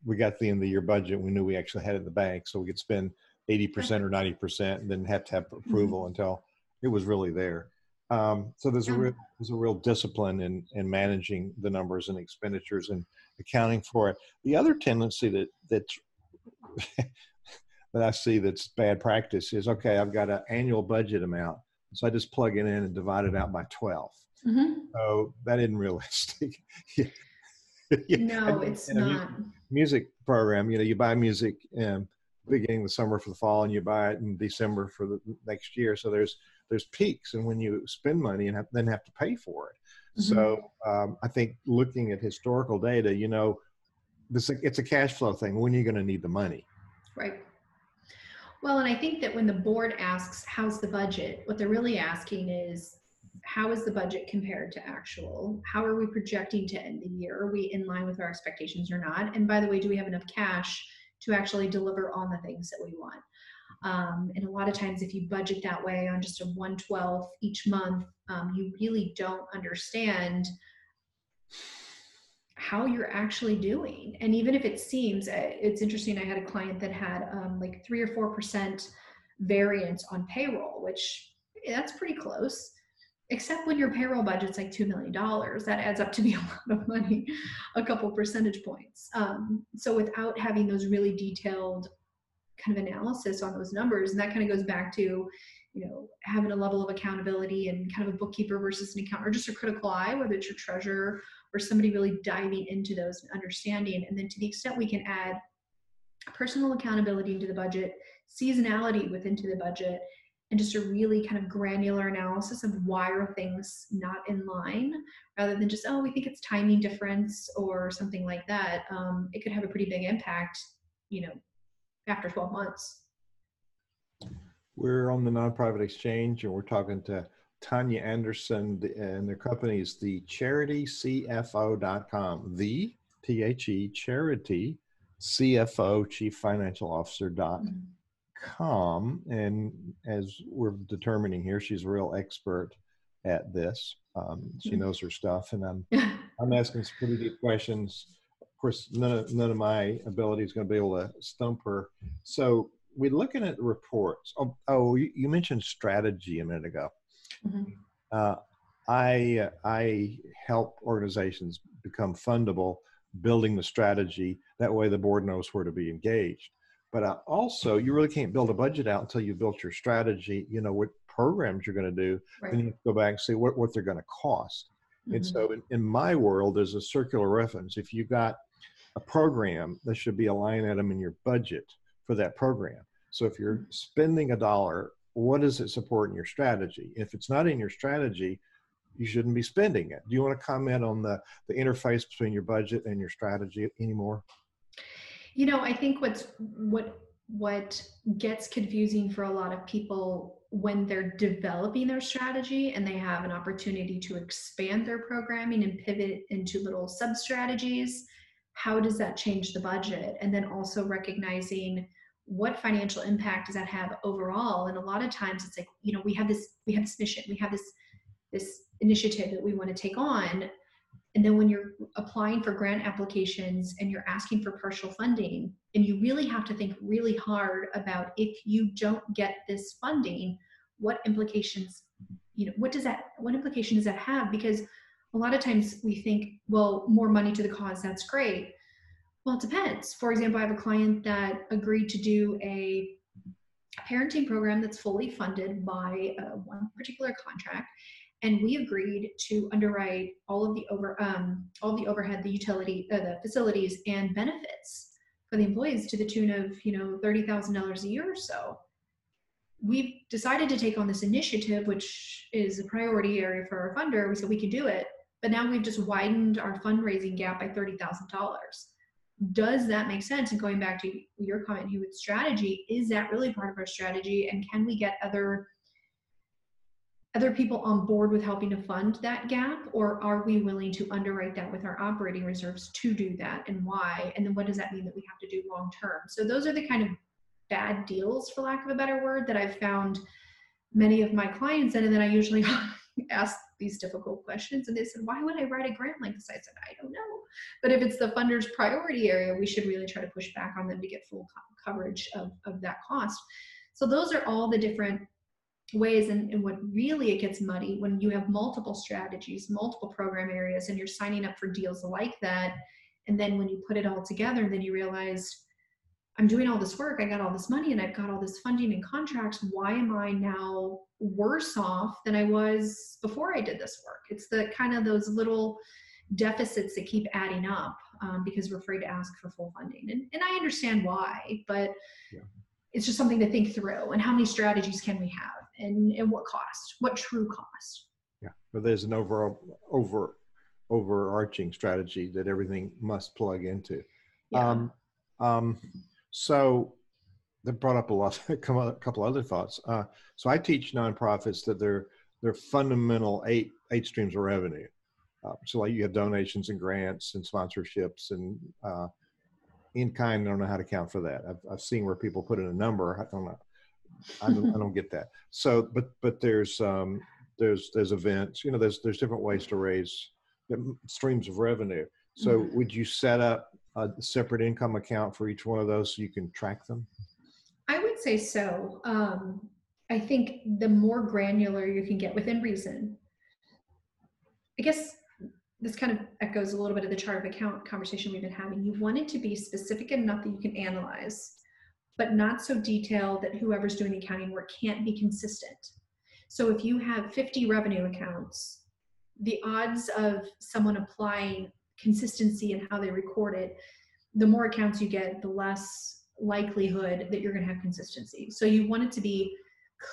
Speaker 1: we got the end of the year budget. We knew we actually had it in the bank, so we could spend 80% or 90% and then have to have approval mm-hmm. until it was really there. Um, so there's a real there's a real discipline in in managing the numbers and expenditures and accounting for it. The other tendency that that's that I see that's bad practice is okay. I've got an annual budget amount, so I just plug it in and divide it out by 12 mm-hmm. So that isn't realistic.
Speaker 2: no, it's not.
Speaker 1: Music program, you know, you buy music um, beginning of the summer for the fall, and you buy it in December for the next year. So there's there's peaks and when you spend money and have, then have to pay for it. Mm-hmm. So um, I think looking at historical data, you know, this it's a cash flow thing. When are you going to need the money?
Speaker 2: Right. Well, and I think that when the board asks, how's the budget? What they're really asking is, how is the budget compared to actual? How are we projecting to end the year? Are we in line with our expectations or not? And by the way, do we have enough cash to actually deliver on the things that we want? Um, and a lot of times, if you budget that way on just a 112th each month, um, you really don't understand how you're actually doing. And even if it seems, uh, it's interesting. I had a client that had um, like three or four percent variance on payroll, which that's pretty close. Except when your payroll budget's like $2 million, that adds up to be a lot of money, a couple percentage points. Um, so without having those really detailed kind of analysis on those numbers and that kind of goes back to you know having a level of accountability and kind of a bookkeeper versus an accountant or just a critical eye whether it's your treasurer or somebody really diving into those and understanding and then to the extent we can add personal accountability into the budget seasonality within to the budget and just a really kind of granular analysis of why are things not in line rather than just oh we think it's timing difference or something like that um, it could have a pretty big impact you know after 12 months.
Speaker 1: We're on the nonprofit exchange and we're talking to Tanya Anderson and their company is the charitycfo.com, the T H E charity CFO, Chief Financial Officer dot com. And as we're determining here, she's a real expert at this. Um, she mm-hmm. knows her stuff, and I'm I'm asking some pretty deep questions Of course, none of, none of my ability is going to be able to stump her. So we're looking at reports. Oh, oh you, mentioned strategy a minute ago. Mm-hmm. Uh, I I help organizations become fundable, building the strategy. That way, the board knows where to be engaged. But uh, also, you really can't build a budget out until you've built your strategy. You know what programs you're going to do.
Speaker 2: Right.
Speaker 1: Then you go back and see what what they're going to cost. And
Speaker 2: Mhm.
Speaker 1: so, in, in my world, there's a circular reference. If you got a program, there should be a line item in your budget for that program. So, if you're spending a dollar, what does it support in your strategy? If it's not in your strategy, you shouldn't be spending it. Do you want to comment on the, the interface between your budget and your strategy anymore?
Speaker 2: You know, I think what's what what gets confusing for a lot of people when they're developing their strategy and they have an opportunity to expand their programming and pivot into little sub strategies, how does that change the budget? And then also recognizing what financial impact does that have overall? And a lot of times it's like, you know, we have this we have this mission, we have this this initiative that we want to take on and then when you're applying for grant applications and you're asking for partial funding, and you really have to think really hard about if you don't get this funding, what implications, you know, what does that, what implication does that have? Because a lot of times we think, well, more money to the cause, that's great. Well, it depends. For example, I have a client that agreed to do a parenting program that's fully funded by uh, one particular contract and we agreed to underwrite all of the over um, all the overhead, the utility, uh, the facilities, and benefits for the employees to the tune of you know thirty thousand dollars a year or so. We've decided to take on this initiative, which is a priority area for our funder. We said we could do it, but now we've just widened our fundraising gap by thirty thousand dollars. Does that make sense? And going back to your comment, Hugh, with strategy, is that really part of our strategy? And can we get other other people on board with helping to fund that gap or are we willing to underwrite that with our operating reserves to do that and why and then what does that mean that we have to do long term so those are the kind of bad deals for lack of a better word that i've found many of my clients in and then i usually ask these difficult questions and they said why would i write a grant like this? I said i don't know. But if it's the funder's priority area we should really try to push back on them to get full co- coverage of, of that cost. So those are all the different ways and, and what really it gets muddy when you have multiple strategies multiple program areas and you're signing up for deals like that and then when you put it all together then you realize i'm doing all this work i got all this money and i've got all this funding and contracts. Why am i now worse off than i was before i did this work? It's the kind of those little deficits that keep adding up um, because we're afraid to ask for full funding. And, and i understand why but
Speaker 1: Yeah.
Speaker 2: it's just something to think through and how many strategies can we have and, and what cost what true cost?
Speaker 1: Yeah, but there's an overall over overarching strategy that everything must plug into.
Speaker 2: yeah.
Speaker 1: Um, um, so that brought up a lot, a couple other thoughts. Uh, so I teach nonprofits that they're they're fundamental eight eight streams of revenue. Uh, so like you have donations and grants and sponsorships and uh, in kind. I don't know how to count for that. I've I've seen where people put in a number. I don't know. I don't, I don't get that. So, but but there's um, there's there's events. You know, there's there's different ways to raise um, streams of revenue. So,
Speaker 2: Mhm.
Speaker 1: would you set up a separate income account for each one of those so you can track them?
Speaker 2: I would say so. Um, I think the more granular you can get within reason, I guess this kind of echoes a little bit of the chart of account conversation we've been having. You want it to be specific enough that you can analyze, but not so detailed that whoever's doing the accounting work can't be consistent. So if you have 50 revenue accounts, the odds of someone applying consistency in how they record it, the more accounts you get, the less likelihood that you're going to have consistency. So you want it to be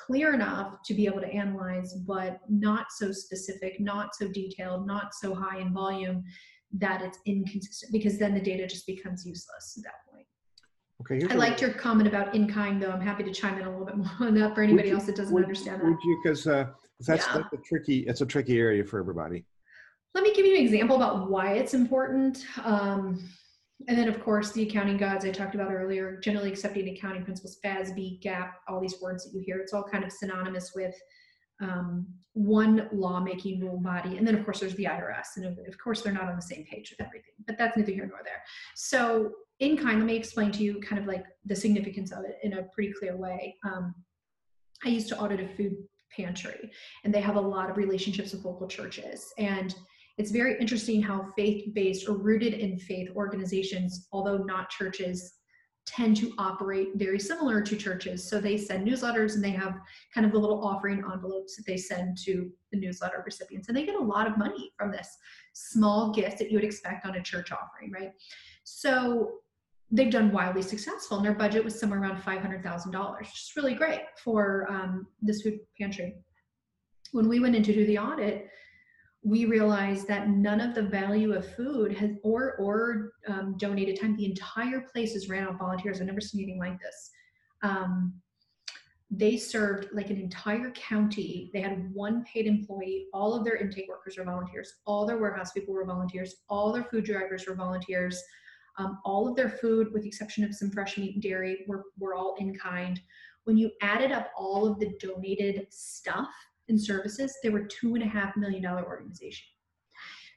Speaker 2: clear enough to be able to analyze, but not so specific, not so detailed, not so high in volume that it's inconsistent because then the data just becomes useless at that point.
Speaker 1: Okay.
Speaker 2: I liked your comment about in kind though. I'm happy to chime in a little bit more on that for anybody
Speaker 1: you-
Speaker 2: else that doesn't
Speaker 1: would-
Speaker 2: understand that.
Speaker 1: Would you? Because uh, that's,
Speaker 2: Yeah.
Speaker 1: that's a tricky. It's a tricky area for everybody.
Speaker 2: Let me give you an example about why it's important. Um, and then, of course, the accounting gods I talked about earlier, generally accepting accounting principles, FASB, GAAP, all these words that you hear, it's all kind of synonymous with um, one lawmaking rule body. And then, of course, there's the IRS. And of of course, they're not on the same page with everything, but that's neither here nor there. So, in kind, let me explain to you kind of like the significance of it in a pretty clear way. Um, I used to audit a food pantry and they have a lot of relationships with local churches and it's very interesting how faith-based or rooted in faith organizations although not churches tend to operate very similar to churches. So they send newsletters and they have kind of the little offering envelopes that they send to the newsletter recipients. And they get a lot of money from this small gift that you would expect on a church offering right? So they've done wildly successful and their budget was somewhere around $500000 which is really great for um, this food pantry. When we went in to do the audit we realized that none of the value of food has or or um, donated time the entire place is ran on volunteers. I've never seen anything like this. Um, they served like an entire county. They had one paid employee. All of their intake workers were volunteers. All their warehouse people were volunteers. All their food drivers were volunteers. Um, all of their food with the exception of some fresh meat and dairy were, were all in kind. When you added up all of the donated stuff in services, they were two and a half million dollar organization.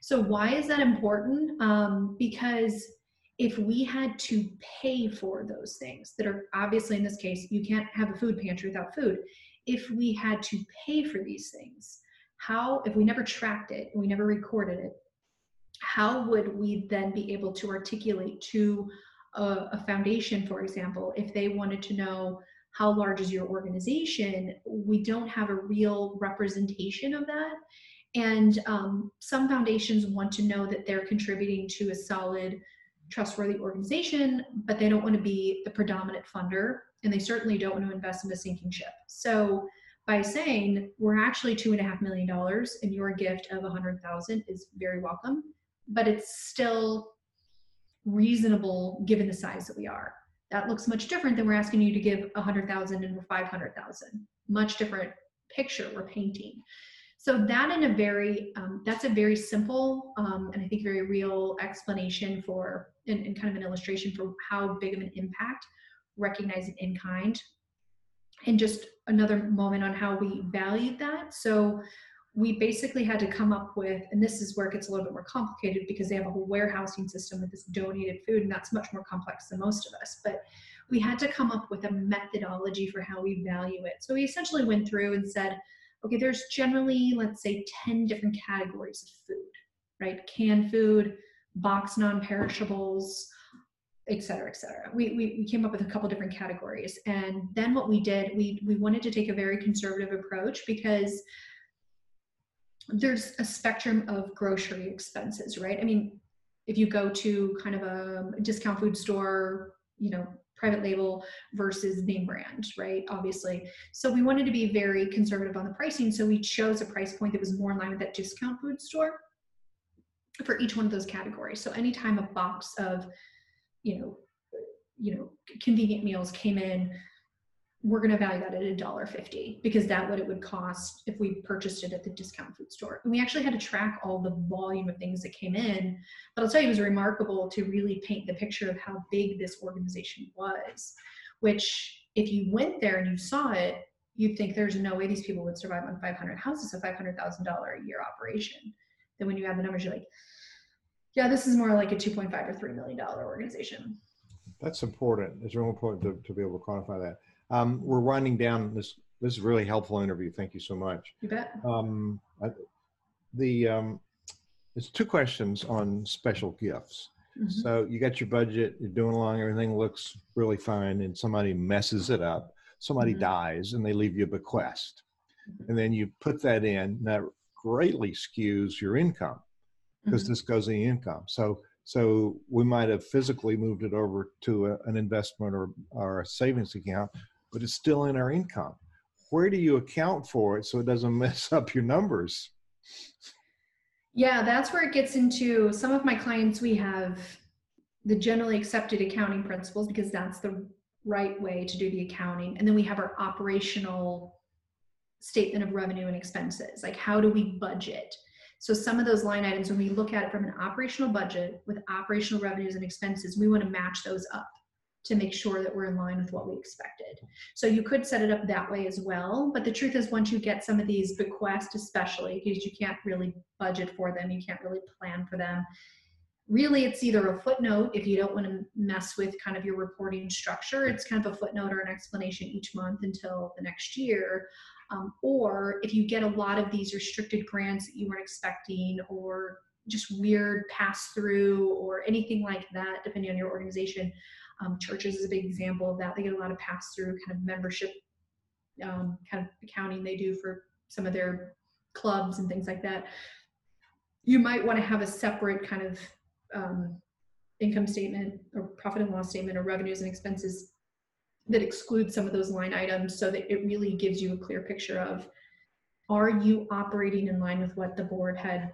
Speaker 2: So why is that important? Um, because if we had to pay for those things that are obviously in this case, you can't have a food pantry without food. If we had to pay for these things, how, if we never tracked it and we never recorded it, how would we then be able to articulate to a, a foundation, for example, if they wanted to know how large is your organization, we don't have a real representation of that. And um, some foundations want to know that they're contributing to a solid, trustworthy organization, but they don't want to be the predominant funder, and they certainly don't want to invest in a sinking ship. So by saying we're actually two and a half million dollars and your gift of a hundred thousand is very welcome, but it's still reasonable given the size that we are that looks much different than we're asking you to give a hundred thousand and 500,000. Much different picture we're painting. So that in a very, um, that's a very simple um, and I think very real explanation for, and, and kind of an illustration for how big of an impact recognizing in kind. And just another moment on how we valued that. So we basically had to come up with, and this is where it gets a little bit more complicated because they have a whole warehousing system with this donated food, and that's much more complex than most of us. But we had to come up with a methodology for how we value it. So we essentially went through and said, okay, there's generally, let's say, 10 different categories of food, right? Canned food, box non perishables, et cetera, et cetera. We, we, we came up with a couple different categories. And then what we did, we, we wanted to take a very conservative approach because there's a spectrum of grocery expenses, right? I mean, if you go to kind of a discount food store, you know, private label versus name brand, right? Obviously. So we wanted to be very conservative on the pricing. So we chose a price point that was more in line with that discount food store for each one of those categories. So anytime a box of, you know, you know, convenient meals came in we're going to value that at a dollar fifty because that what it would cost if we purchased it at the discount food store. And we actually had to track all the volume of things that came in. But I'll tell you, it was remarkable to really paint the picture of how big this organization was. Which, if you went there and you saw it, you'd think there's no way these people would survive on 500 houses, a $500,000 a year operation. Then when you add the numbers, you're like, yeah, this is more like a 2.5 or $3 million organization.
Speaker 1: That's important. It's really important to, to be able to quantify that. Um, we're winding down this. This is a really helpful interview. Thank you so much.
Speaker 2: You bet.
Speaker 1: Um, I, the um, it's two questions on special gifts. Mm-hmm. So you got your budget, you're doing along, everything looks really fine, and somebody messes it up. Somebody mm-hmm. dies, and they leave you a bequest, and then you put that in. That greatly skews your income because mm-hmm. this goes in income. So so we might have physically moved it over to a, an investment or, or a savings account, but it's still in our income. Where do you account for it so it doesn't mess up your numbers?
Speaker 2: Yeah, that's where it gets into some of my clients. We have the generally accepted accounting principles because that's the right way to do the accounting. And then we have our operational statement of revenue and expenses. Like, how do we budget? So, some of those line items, when we look at it from an operational budget with operational revenues and expenses, we want to match those up to make sure that we're in line with what we expected. So you could set it up that way as well. But the truth is, once you get some of these bequests, especially because you can't really budget for them, you can't really plan for them. really it's either a footnote if you don't want to mess with kind of your reporting structure it's kind of a footnote or an explanation each month until the next year um, or if you get a lot of these restricted grants that you weren't expecting or just weird pass through or anything like that depending on your organization um, churches is a big example of that. They get a lot of pass through kind of membership um, kind of accounting they do for some of their clubs and things like that. You might want to have a separate kind of um, income statement or profit and loss statement or revenues and expenses that excludes some of those line items so that it really gives you a clear picture of are you operating in line with what the board had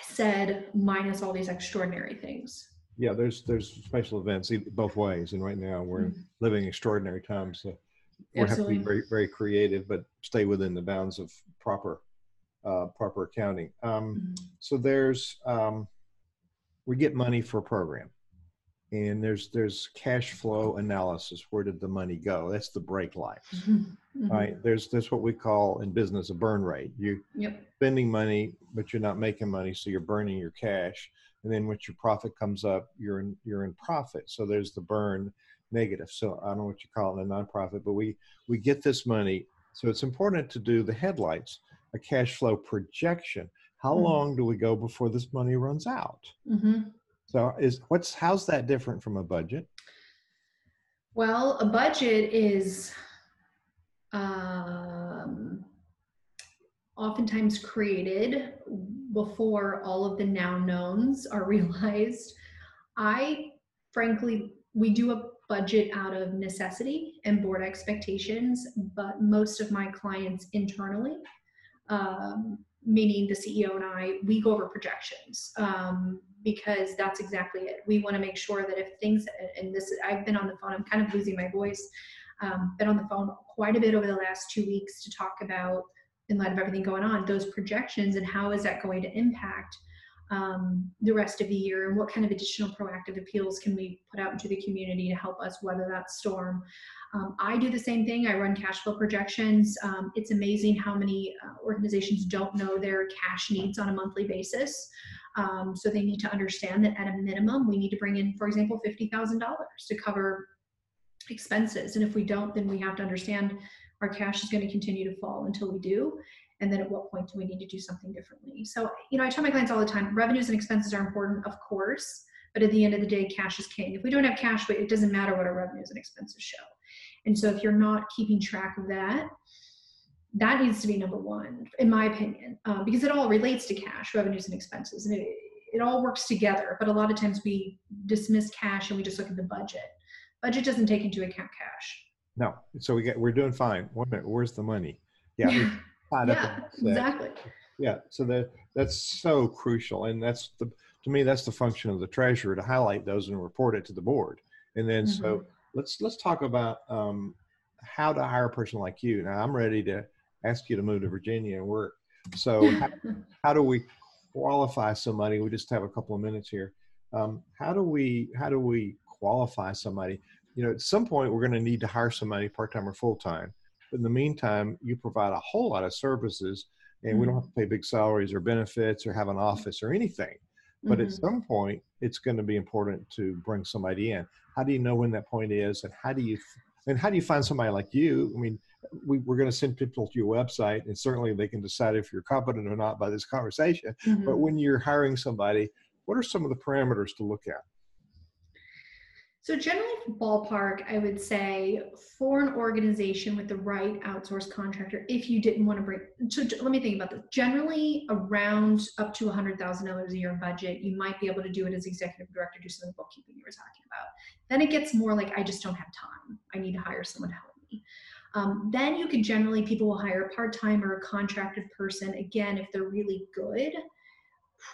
Speaker 2: said minus all these extraordinary things
Speaker 1: yeah there's there's special events both ways and right now we're mm-hmm. living extraordinary times so we have to be very very creative but stay within the bounds of proper uh, proper accounting um, mm-hmm. so there's um, we get money for a program and there's there's cash flow analysis where did the money go that's the break life mm-hmm. right there's there's what we call in business a burn rate you yep. spending money but you're not making money so you're burning your cash and then when your profit comes up you're in you're in profit. So there's the burn negative. So i don't know what you call it a nonprofit but we we get this money. So it's important to do the headlights a cash flow projection. How mm-hmm. long do we go before this money runs out? Mm-hmm. so is what's how's that different from a budget?
Speaker 2: Well a budget is um, oftentimes created before all of the now knowns are realized i frankly we do a budget out of necessity and board expectations but most of my clients internally um, meaning the CEO and I, we go over projections um, because that's exactly it. We want to make sure that if things, and this, I've been on the phone, I'm kind of losing my voice, um, been on the phone quite a bit over the last two weeks to talk about, in light of everything going on, those projections and how is that going to impact um, the rest of the year and what kind of additional proactive appeals can we put out into the community to help us weather that storm. Um, I do the same thing. I run cash flow projections. Um, it's amazing how many uh, organizations don't know their cash needs on a monthly basis. Um, so they need to understand that at a minimum, we need to bring in, for example, $50,000 to cover expenses. And if we don't, then we have to understand our cash is going to continue to fall until we do and then at what point do we need to do something differently? So you know i tell my clients all the time revenues and expenses are important of course but at the end of the day cash is king. If we don't have cash it doesn't matter what our revenues and expenses show. And so if you're not keeping track of that that needs to be number one in my opinion uh, because it all relates to cash revenues and expenses and it, it all works together but a lot of times we dismiss cash and we just look at the budget. Budget doesn't take into account cash
Speaker 1: no so we get we're doing fine one minute where's the money
Speaker 2: yeah yeah, exactly.
Speaker 1: Yeah, so that that's so crucial, and that's the to me that's the function of the treasurer to highlight those and report it to the board. And then mm-hmm. so let's let's talk about um, how to hire a person like you. Now I'm ready to ask you to move to Virginia and work. So how, how do we qualify somebody? We just have a couple of minutes here. Um, how do we how do we qualify somebody? You know, at some point we're going to need to hire somebody part time or full time. But in the meantime, you provide a whole lot of services and mm-hmm. we don't have to pay big salaries or benefits or have an office or anything. But mm-hmm. at some point, it's going to be important to bring somebody in. How do you know when that point is, and how do you, and how do you find somebody like you? I mean, we, are going to send people to your website, and certainly they can decide if you're competent or not by this conversation. Mm-hmm. But when you're hiring somebody, what are some of the parameters to look at?
Speaker 2: So generally, ballpark, I would say for an organization with the right outsourced contractor, if you didn't want to bring, so let me think about this. Generally, around up to $100,000 a year budget, you might be able to do it as executive director, do some of the bookkeeping you were talking about. Then it gets more like, I just don't have time. I need to hire someone to help me. Um, then you could generally, people will hire a part-time or a contracted person. Again, if they're really good,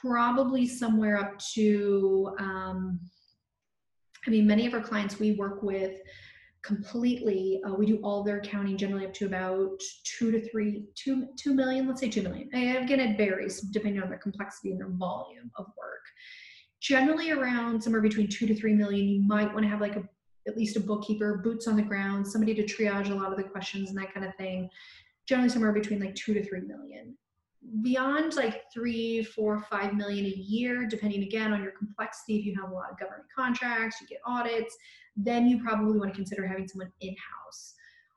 Speaker 2: probably somewhere up to, um, I mean, many of our clients we work with completely, uh, we do all their accounting generally up to about two to three, two, two million, let's say two million. And again, it varies depending on their complexity and their volume of work. Generally around somewhere between two to three million, you might want to have like a at least a bookkeeper, boots on the ground, somebody to triage a lot of the questions and that kind of thing. Generally somewhere between like two to three million. Beyond like three, four, five million a year, depending again on your complexity, if you have a lot of government contracts, you get audits, then you probably want to consider having someone in house.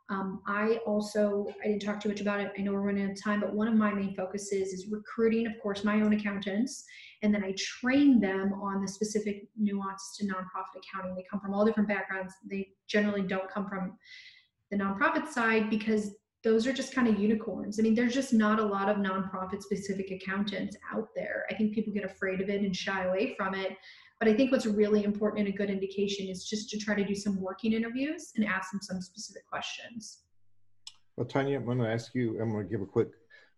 Speaker 2: Um, I also, I didn't talk too much about it. I know we're running out of time, but one of my main focuses is recruiting, of course, my own accountants. And then I train them on the specific nuance to nonprofit accounting. They come from all different backgrounds. They generally don't come from the nonprofit side because those are just kind of unicorns. I mean, there's just not a lot of nonprofit specific accountants out there. I think people get afraid of it and shy away from it. But I think what's really important and a good indication is just to try to do some working interviews and ask them some specific questions.
Speaker 1: Well, Tanya, I'm going to ask you, I'm going to give a quick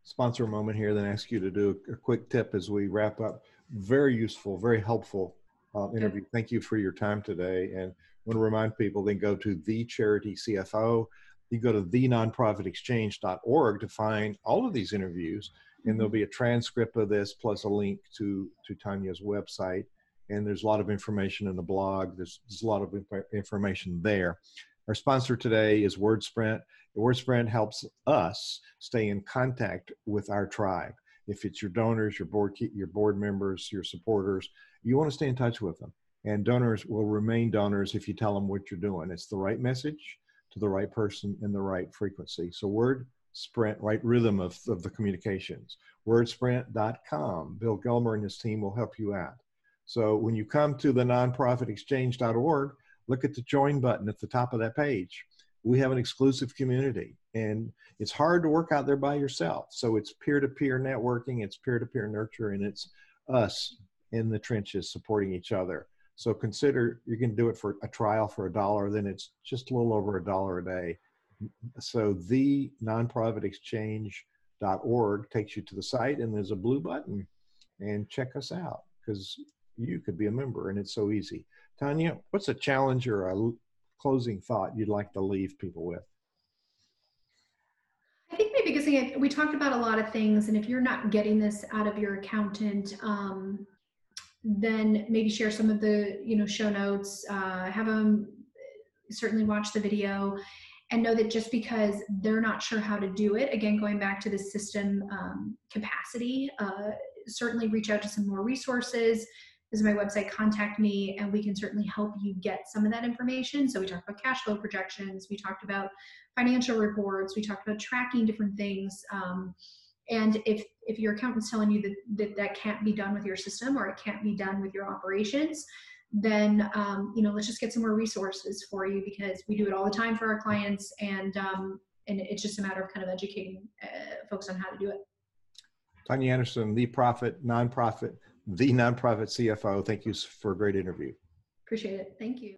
Speaker 1: sponsor moment here, then ask you to do a quick tip as we wrap up. Very useful, very helpful uh, interview. Thank you for your time today. And I want to remind people, then go to the charity CFO you go to thenonprofitexchange.org to find all of these interviews and there'll be a transcript of this plus a link to to tanya's website. And there's a lot of information in the blog. There's, there's a lot of information there. Our sponsor today is wordsprint. Wordsprint helps us stay in contact with our tribe. If it's your donors your board your board members your supporters you want to stay in touch with them. And donors will remain donors if you tell them what you're doing. It's the right message to the right person in the right frequency. So word sprint, right rhythm of, of the communications. Wordsprint.com. Bill Gilmer and his team will help you out. So when you come to the nonprofitexchange.org, look at the join button at the top of that page. We have an exclusive community and it's hard to work out there by yourself. So it's peer to peer networking, it's peer to peer nurture, and it's us in the trenches supporting each other. So consider you can do it for a trial for a dollar, then it's just a little over a dollar a day. So the nonprofitexchange.org takes you to the site and there's a blue button and check us out because you could be a member and it's so easy. Tanya, what's a challenge or a closing thought you'd like to leave people with?
Speaker 2: I think maybe because we talked about a lot of things, and if you're not getting this out of your accountant, um, then maybe share some of the you know show notes uh, have them certainly watch the video and know that just because they're not sure how to do it again going back to the system um, capacity uh, certainly reach out to some more resources. This is my website contact me and we can certainly help you get some of that information. So we talked about cash flow projections we talked about financial reports we talked about tracking different things um, and if if your accountant's telling you that, that that can't be done with your system or it can't be done with your operations then um, you know let's just get some more resources for you because we do it all the time for our clients and um, and it's just a matter of kind of educating uh, folks on how to do it.
Speaker 1: Tanya anderson the profit nonprofit the nonprofit cfo thank you for a great interview.
Speaker 2: Appreciate it. Thank you